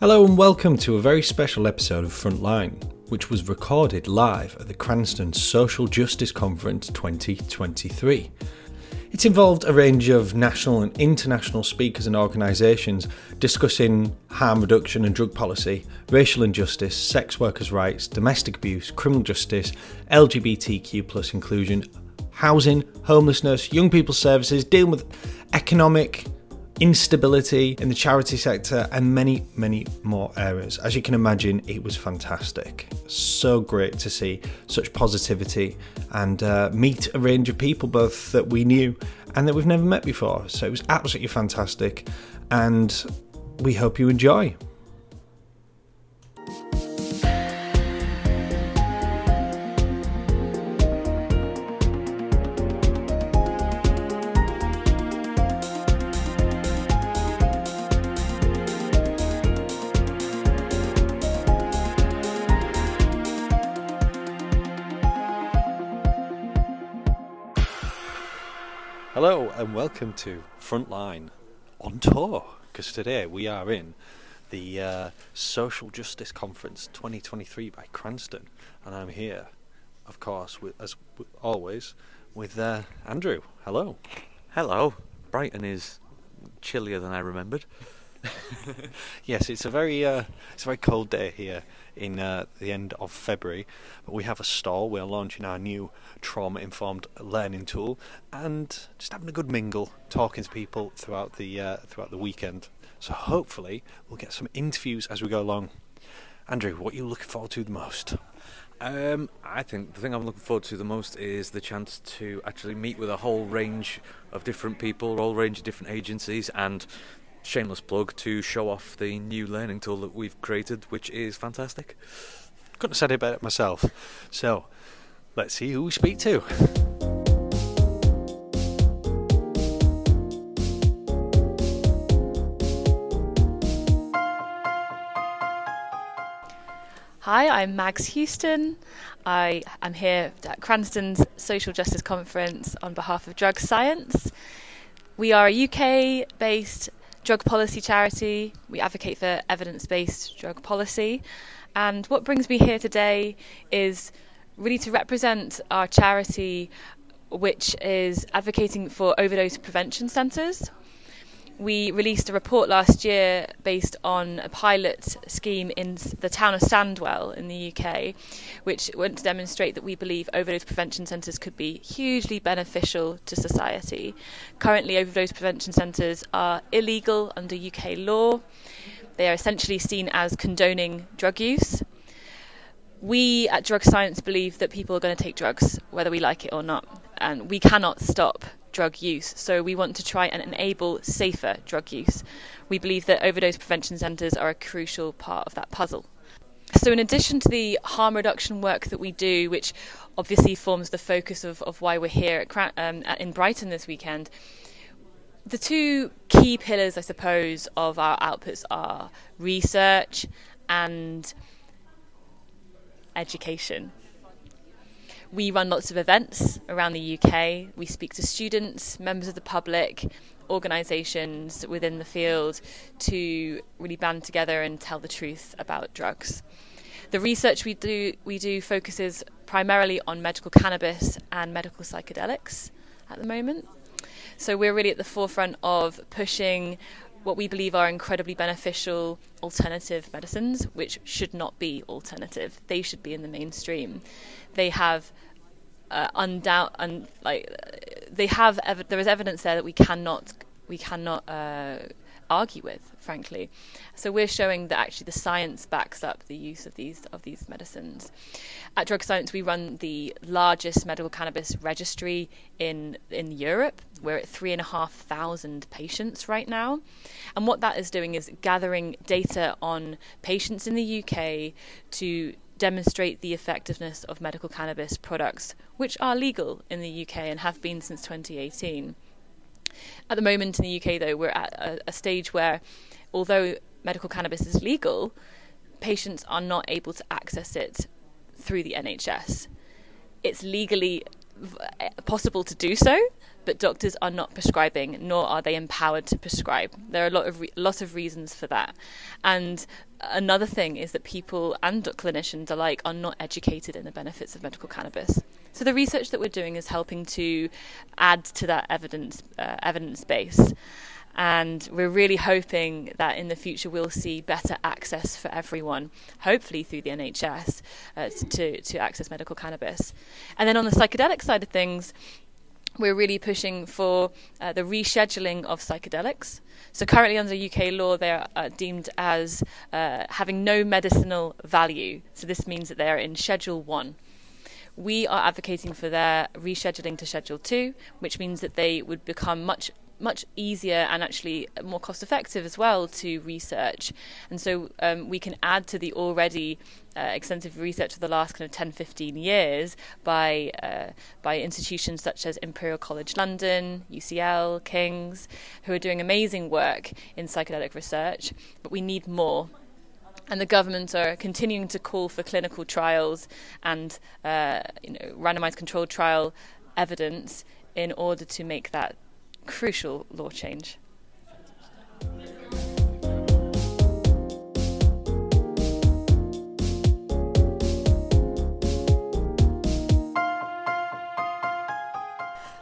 Hello and welcome to a very special episode of Frontline, which was recorded live at the Cranstoun Social Justice Conference 2023. It involved a range of national and international speakers and organisations discussing harm reduction and drug policy, racial injustice, sex workers' rights, domestic abuse, criminal justice, LGBTQ plus inclusion, housing, homelessness, young people's services, dealing with economic instability in the charity sector, and many, many more areas. As you can imagine, it was fantastic. So great to see such positivity and uh, meet a range of people, both that we knew and that we've never met before. So it was absolutely fantastic, and we hope you enjoy. Welcome to Frontline on tour because today we are in the uh, Social Justice Conference 2023 by Cranstoun, and I'm here, of course, with, as always, with uh, Andrew. Hello. Hello. Brighton is chillier than I remembered. yes, it's a very uh, it's a very cold day here in uh, the end of February. But we have a stall. We're launching our new trauma informed learning tool and just having a good mingle, talking to people throughout the uh, throughout the weekend. So hopefully we'll get some interviews as we go along. Andrew, what are you looking forward to the most? Um, I think the thing I'm looking forward to the most is the chance to actually meet with a whole range of different people, a whole range of different agencies, and shameless plug to show off the new learning tool that we've created, which is fantastic. Couldn't have said it better myself. So, let's see who we speak to. Hi, I'm Mags Houston. I am here at Cranstoun's Social Justice Conference on behalf of Drug Science. We are a UK based drug policy charity. We advocate for evidence based drug policy. And what brings me here today is really to represent our charity, which is advocating for overdose prevention centres we released a report last year based on a pilot scheme in the town of Sandwell in the UK, which went to demonstrate that we believe overdose prevention centres could be hugely beneficial to society. Currently, overdose prevention centres are illegal under UK law. They are essentially seen as condoning drug use. We at Drug Science believe that people are going to take drugs, whether we like it or not, and we cannot stop drug use. So we want to try and enable safer drug use. We believe that overdose prevention centres are a crucial part of that puzzle. So, in addition to the harm reduction work that we do, which obviously forms the focus of, of why we're here at, um, in Brighton this weekend, the two key pillars, I suppose, of our outputs are research and education. We run lots of events around the UK. We speak to students, members of the public, organisations within the field to really band together and tell the truth about drugs. The research we do we do focuses primarily on medical cannabis and medical psychedelics at the moment. So we're really at the forefront of pushing what we believe are incredibly beneficial alternative medicines, which should not be alternative. They should be in the mainstream. They have uh, undoubt and like they have ev- there is evidence there that we cannot we cannot uh, argue with, frankly. So we're showing that actually the science backs up the use of these of these medicines. At Drug Science, we run the largest medical cannabis registry in in Europe. We're at three and a half thousand patients right now, and what that is doing is gathering data on patients in the UK to demonstrate the effectiveness of medical cannabis products, which are legal in the UK and have been since 2018. At the moment in the UK, though, we're at a, a stage where, although medical cannabis is legal, patients are not able to access it through the NHS. It's legally eh, possible to do so, but doctors are not prescribing, nor are they empowered to prescribe. There are a lot of re- lot of reasons for that, and another thing is that people and clinicians alike are not educated in the benefits of medical cannabis. So the research that we're doing is helping to add to that evidence uh, evidence base. And we're really hoping that in the future we'll see better access for everyone, hopefully through the NHS, uh, to, to access medical cannabis. And then on the psychedelic side of things, we're really pushing for uh, the rescheduling of psychedelics. So currently, under UK law, they are uh, deemed as uh, having no medicinal value. So this means that they are in Schedule One. We are advocating for their rescheduling to Schedule Two, which means that they would become much much easier and actually more cost effective as well to research. And so um, we can add to the already uh, extensive research of the last kind of 10, 15 years by, uh, by institutions such as Imperial College London, UCL, King's, who are doing amazing work in psychedelic research. But we need more and the government are continuing to call for clinical trials and uh, you know, randomized controlled trial evidence in order to make that crucial law change.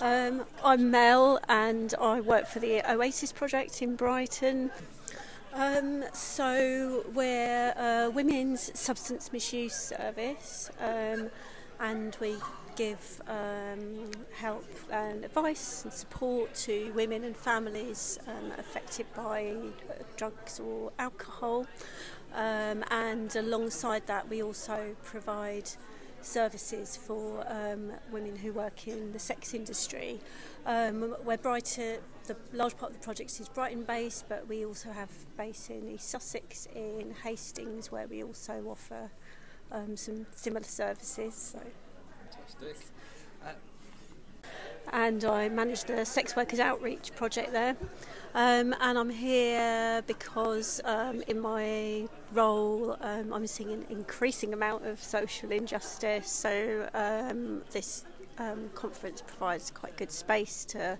Um, I'm Mel and I work for the Oasis Project in Brighton. Um, so we're a women's substance misuse service um, and we give um, help and advice and support to women and families um, affected by uh, drugs or alcohol. Um, and alongside that, we also provide services for um, women who work in the sex industry. Um, we're Brighton, the large part of the project is Brighton based, but we also have base in East Sussex, in Hastings, where we also offer um, some similar services. So. Fantastic. Uh, and I manage the sex workers outreach project there. Um, and I'm here because um, in my role um, I'm seeing an increasing amount of social injustice. So um, this um, conference provides quite good space to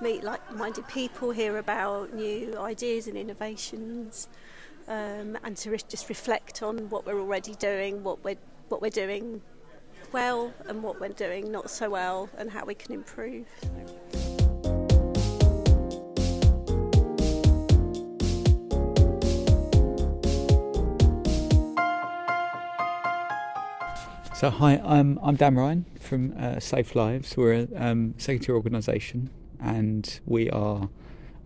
meet like-minded people, hear about new ideas and innovations, Um, and to re just reflect on what we're already doing, what we're what we're doing well and what we're doing not so well and how we can improve. So hi, I'm I'm Dan Ryan from uh, Safe Lives. We're a um, secretary organisation, and we are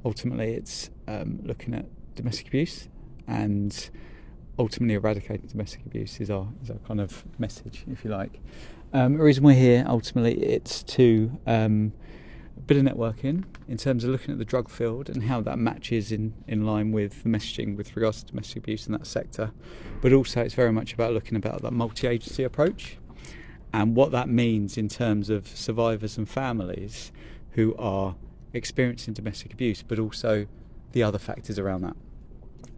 ultimately it's um, looking at domestic abuse and ultimately eradicating domestic abuse is our is our kind of message, if you like. Um, the reason we're here ultimately it's to um, a bit of networking in terms of looking at the drug field and how that matches in, in line with the messaging with regards to domestic abuse in that sector. But also it's very much about looking about that multi-agency approach and what that means in terms of survivors and families who are experiencing domestic abuse, but also the other factors around that.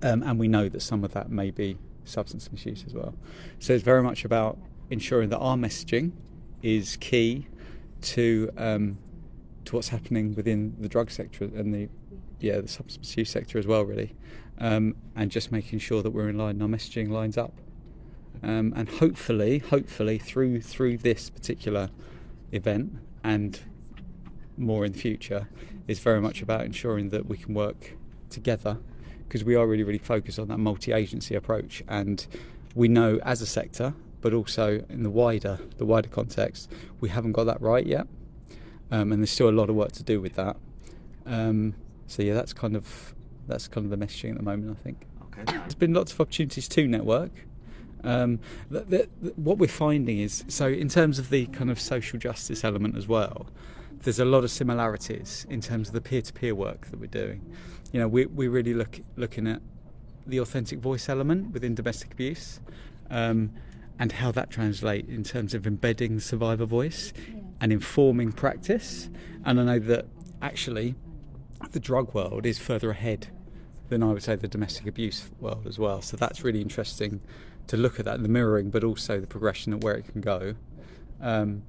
Um, and we know that some of that may be substance misuse as well. So it's very much about ensuring that our messaging is key to um, to what's happening within the drug sector and the yeah the substance misuse sector as well, really, um, and just making sure that we're in line and our messaging lines up. Um, and hopefully, hopefully through through this particular event and more in the future is very much about ensuring that we can work together because we are really, really focused on that multi agency approach. And we know as a sector, but also in the wider, the wider context, we haven't got that right yet. Um, and there's still a lot of work to do with that. Um, so yeah, that's kind of that's kind of the messaging at the moment. I think. Okay. There's been lots of opportunities to network. Um, the, the, the, what we're finding is so in terms of the kind of social justice element as well. There's a lot of similarities in terms of the peer-to-peer work that we're doing you know, we, we're really look, looking at the authentic voice element within domestic abuse um, and how that translates in terms of embedding the survivor voice yeah. and informing practice. And I know that actually the drug world is further ahead than I would say the domestic abuse world as well. So that's really interesting to look at that, the mirroring, but also the progression of where it can go. Um,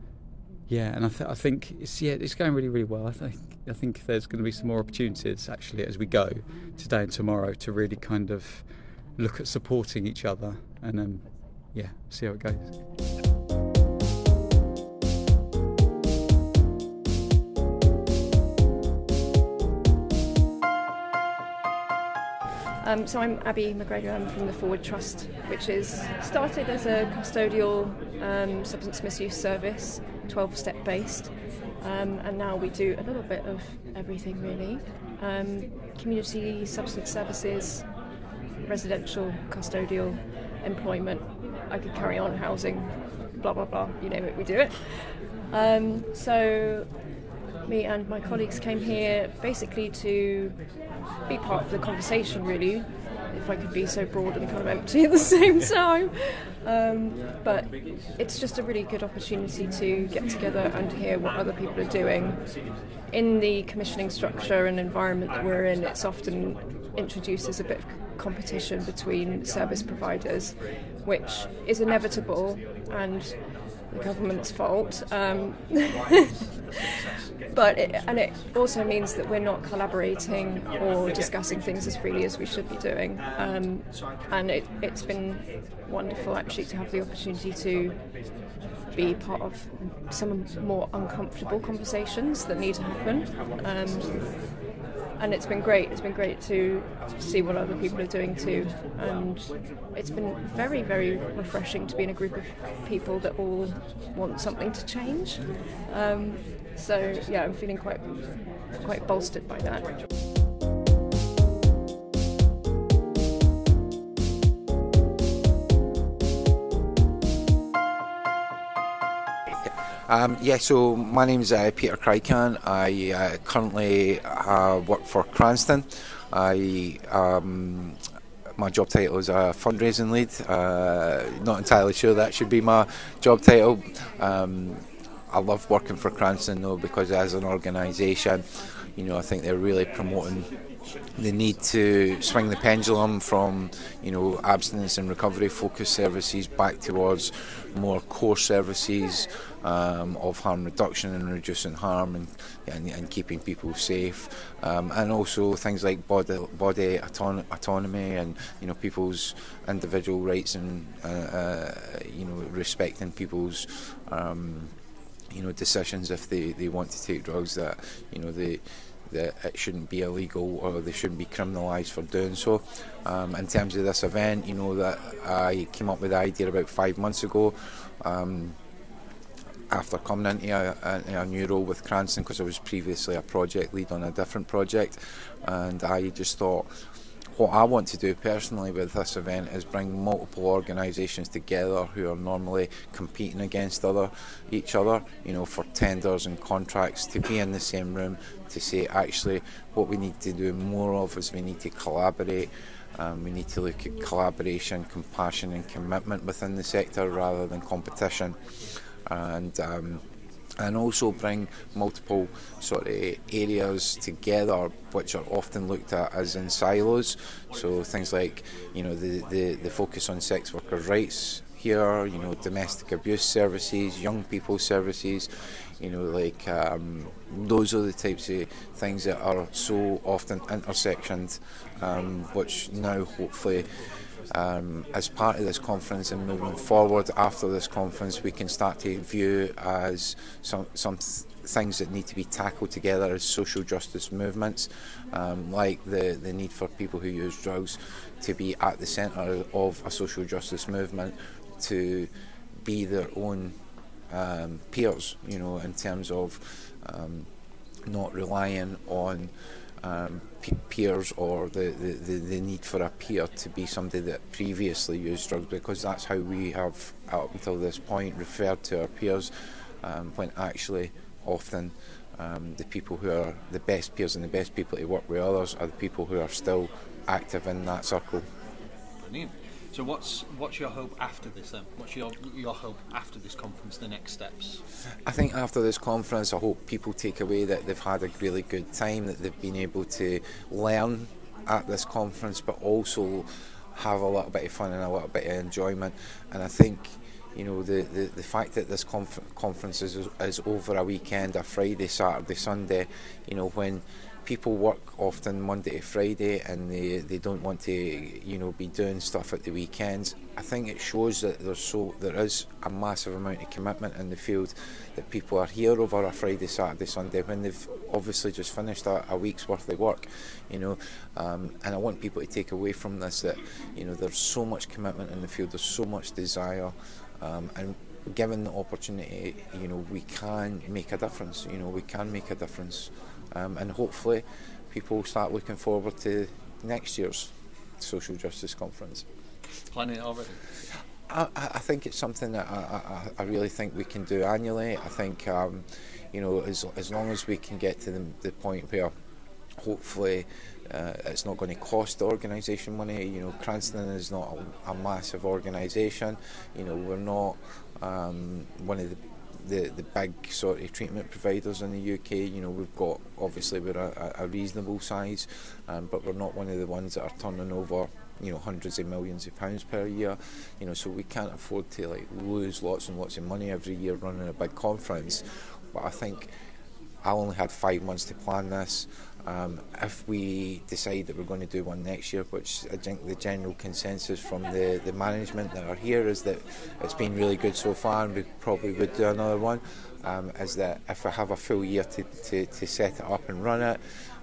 yeah, and I, th- I think it's yeah, it's going really, really well. I think I think there's going to be some more opportunities actually as we go today and tomorrow to really kind of look at supporting each other and um, yeah, see how it goes. Um, so I'm Abby McGregor. I'm from the Forward Trust, which is started as a custodial um, substance misuse service, 12-step based, um, and now we do a little bit of everything really. Um, community substance services, residential, custodial, employment. I could carry on housing, blah blah blah. You name it, we do it. Um, so me and my colleagues came here basically to be part of the conversation, really, if I could be so broad and kind of empty at the same time. Um, but it's just a really good opportunity to get together and hear what other people are doing. In the commissioning structure and environment that we're in, it's often introduces a bit of competition between service providers, which is inevitable and the government's fault. Um, but it, and it also means that we're not collaborating or discussing things as freely as we should be doing. Um, and it, it's been wonderful actually to have the opportunity to be part of some more uncomfortable conversations that need to happen. Um, and it's been great. It's been great to see what other people are doing too, and it's been very, very refreshing to be in a group of people that all want something to change. Um, so yeah, I'm feeling quite quite bolstered by that. Um, yeah, so my name is uh, Peter Krykant. I uh, currently uh, work for Cranstoun. I um, my job title is a fundraising lead. Uh, not entirely sure that should be my job title. Um, I love working for Cranstoun though because as an organisation, you know, I think they're really promoting the need to swing the pendulum from you know abstinence and recovery focused services back towards more core services um, of harm reduction and reducing harm and, and, and keeping people safe. Um, and also things like body body auton- autonomy and you know people's individual rights and uh, uh, you know respecting people's um, you know decisions if they, they want to take drugs that you know they that it shouldn't be illegal or they shouldn't be criminalised for doing so. Um, in terms of this event, you know that I came up with the idea about five months ago. Um, after coming into a, a, a, new role with Cranstoun, because I was previously a project lead on a different project, and I just thought what I want to do personally with this event is bring multiple organisations together who are normally competing against other each other, you know, for tenders and contracts to be in the same room to say actually what we need to do more of is we need to collaborate. Um, we need to look at collaboration, compassion, and commitment within the sector rather than competition. And um, and also bring multiple sort of areas together which are often looked at as in silos. So things like you know the, the, the focus on sex workers rights here you know domestic abuse services young people services you know like um, those are the types of things that are so often intersectioned um, which now hopefully um, as part of this conference and moving forward after this conference, we can start to view as some some th- things that need to be tackled together as social justice movements, um, like the the need for people who use drugs to be at the centre of a social justice movement, to be their own um, peers, you know, in terms of um, not relying on um, peers or the, the, the, need for a peer to be somebody that previously used drugs because that's how we have up until this point referred to our peers um, when actually often um, the people who are the best peers and the best people to work with others are the people who are still active in that circle. Brilliant. So what's what's your hope after this then? What's your your hope after this conference? The next steps? I think after this conference, I hope people take away that they've had a really good time, that they've been able to learn at this conference, but also have a little bit of fun and a little bit of enjoyment. And I think you know, the, the, the fact that this conf- conference is, is over a weekend, a Friday, Saturday, Sunday, you know, when people work often Monday to Friday and they, they don't want to you know be doing stuff at the weekends. I think it shows that there's so there is a massive amount of commitment in the field that people are here over a Friday, Saturday, Sunday when they've obviously just finished a, a week's worth of work, you know. Um, and I want people to take away from this that you know there's so much commitment in the field, there's so much desire, um, and given the opportunity, you know, we can make a difference. You know, we can make a difference um, and hopefully people will start looking forward to next year's social justice conference. Planning it already? I, I think it's something that I, I, I, really think we can do annually. I think, um, you know, as, as long as we can get to the, the point where hopefully uh, it's not going to cost the organisation money. You know, Cranstoun is not a, a massive organisation. You know, we're not um, one of the the, the big sort of treatment providers in the UK. You know, we've got obviously we're a, a reasonable size, um, but we're not one of the ones that are turning over you know hundreds of millions of pounds per year. You know, so we can't afford to like lose lots and lots of money every year running a big conference. But I think I only had five months to plan this. Um, if we decide that we're going to do one next year, which I think the general consensus from the, the management that are here is that it's been really good so far and we probably would do another one, um, is that if I have a full year to, to, to set it up and run it,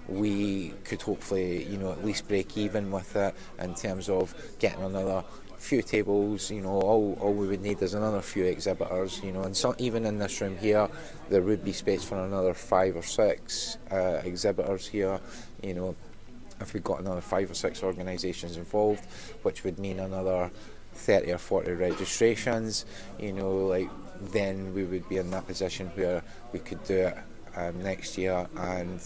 we could hopefully, you know, at least break even with it in terms of getting another few tables, you know, all, all we would need is another few exhibitors, you know, and so, even in this room here, there would be space for another five or six uh, exhibitors here, you know, if we got another five or six organisations involved, which would mean another 30 or 40 registrations, you know, like then we would be in that position where we could do it um, next year and,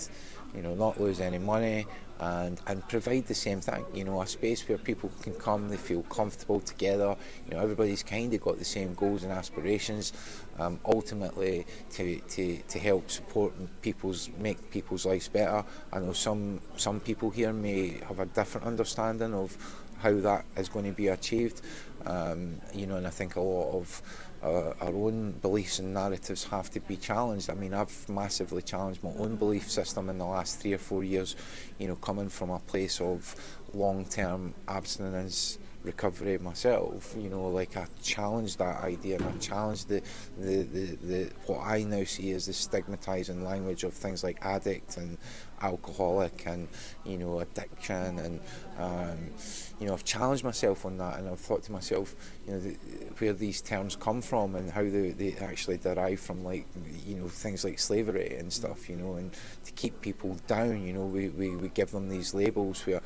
you know, not lose any money and and provide the same thing. You know, a space where people can come, they feel comfortable together. You know, everybody's kind of got the same goals and aspirations. Um, ultimately, to, to, to help support people's make people's lives better. I know some some people here may have a different understanding of how that is going to be achieved. Um, you know, and I think a lot of uh, our own beliefs and narratives have to be challenged. I mean, I've massively challenged my own belief system in the last three or four years, you know, coming from a place of long term abstinence recovery myself. You know, like I challenged that idea and I challenged the, the, the, the what I now see as the stigmatizing language of things like addict and alcoholic and you know addiction and um, you know I've challenged myself on that and I've thought to myself you know the, where these terms come from and how they, they actually derive from like you know things like slavery and stuff you know and to keep people down you know we, we, we give them these labels where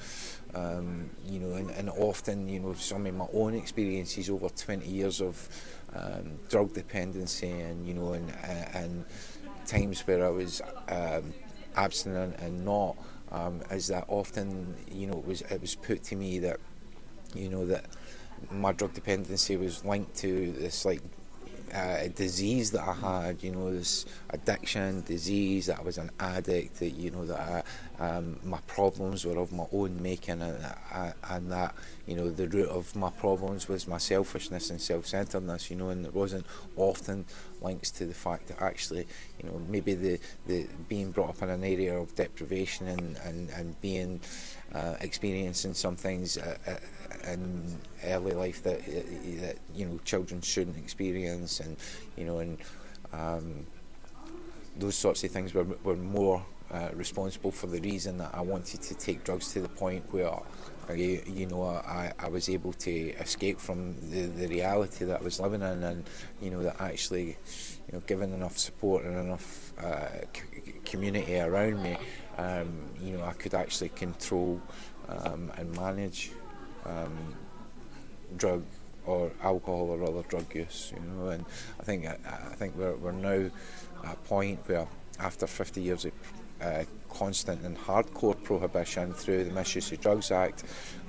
um, you know, and, and often, you know, some of my own experiences over 20 years of um, drug dependency and, you know, and, and times where I was um, abstinent and not, um, is that often, you know, it was, it was put to me that, you know, that my drug dependency was linked to this like uh, disease that I had, you know, this addiction disease, that I was an addict, that, you know, that I, um, my problems were of my own making, and, and that, you know, the root of my problems was my selfishness and self centeredness, you know, and it wasn't often links to the fact that actually, you know, maybe the, the being brought up in an area of deprivation and, and, and being uh, experiencing some things uh, uh, in early life that uh, that you know children shouldn't experience, and you know, and um, those sorts of things were were more uh, responsible for the reason that I wanted to take drugs to the point where you, you know, I, I was able to escape from the, the reality that I was living in, and you know that actually, you know, given enough support and enough uh, c- community around me, um, you know, I could actually control um, and manage um, drug or alcohol or other drug use. You know, and I think I, I think we're we're now at a point where after 50 years of uh, constant and hardcore prohibition through the Misuse of Drugs Act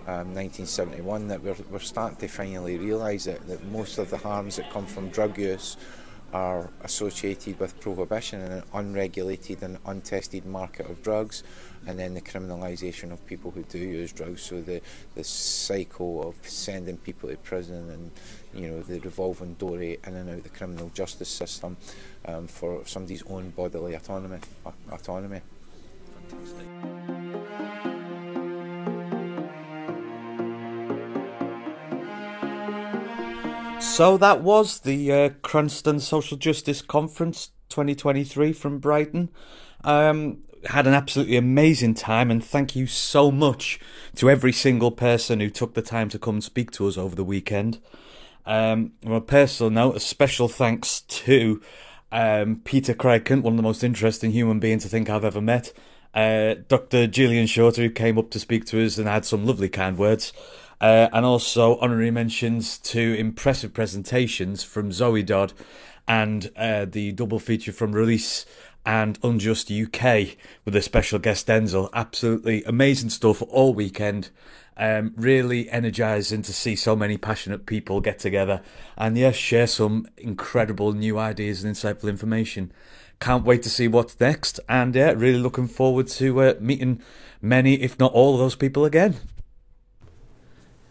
um, 1971 that we're, we're starting to finally realise that most of the harms that come from drug use are associated with prohibition and an unregulated and untested market of drugs, and then the criminalisation of people who do use drugs. So the the cycle of sending people to prison and you know the revolving door in and out the criminal justice system um, for somebody's own bodily autonomy. autonomy. Fantastic. So that was the uh, Cranstoun Social Justice Conference 2023 from Brighton. Um, had an absolutely amazing time, and thank you so much to every single person who took the time to come and speak to us over the weekend. Um, on a personal note, a special thanks to um, Peter Krykant, one of the most interesting human beings I think I've ever met. Uh, Dr. Gillian Shorter, who came up to speak to us and had some lovely kind words. Uh, and also honorary mentions to impressive presentations from Zoe Dodd and uh, the double feature from Release and Unjust UK with a special guest Denzel. Absolutely amazing stuff all weekend. Um, really energizing to see so many passionate people get together and yes, share some incredible new ideas and insightful information. Can't wait to see what's next, and yeah, really looking forward to uh, meeting many, if not all, of those people again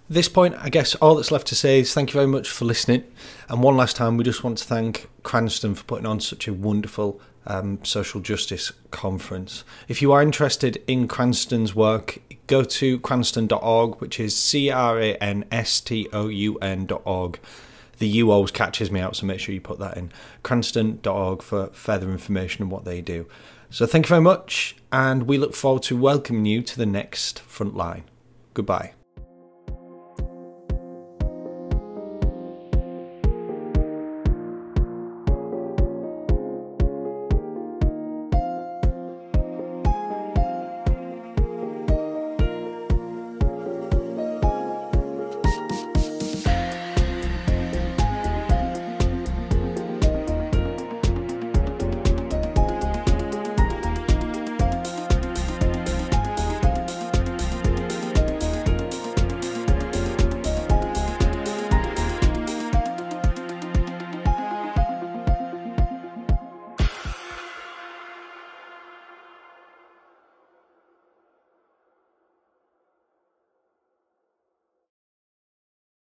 this point, I guess all that's left to say is thank you very much for listening. And one last time, we just want to thank Cranstoun for putting on such a wonderful um, social justice conference. If you are interested in Cranstoun's work, go to cranstoun.org, which is C R A N S T O U N.org. The U always catches me out, so make sure you put that in. Cranstoun.org for further information on what they do. So thank you very much, and we look forward to welcoming you to the next front line. Goodbye.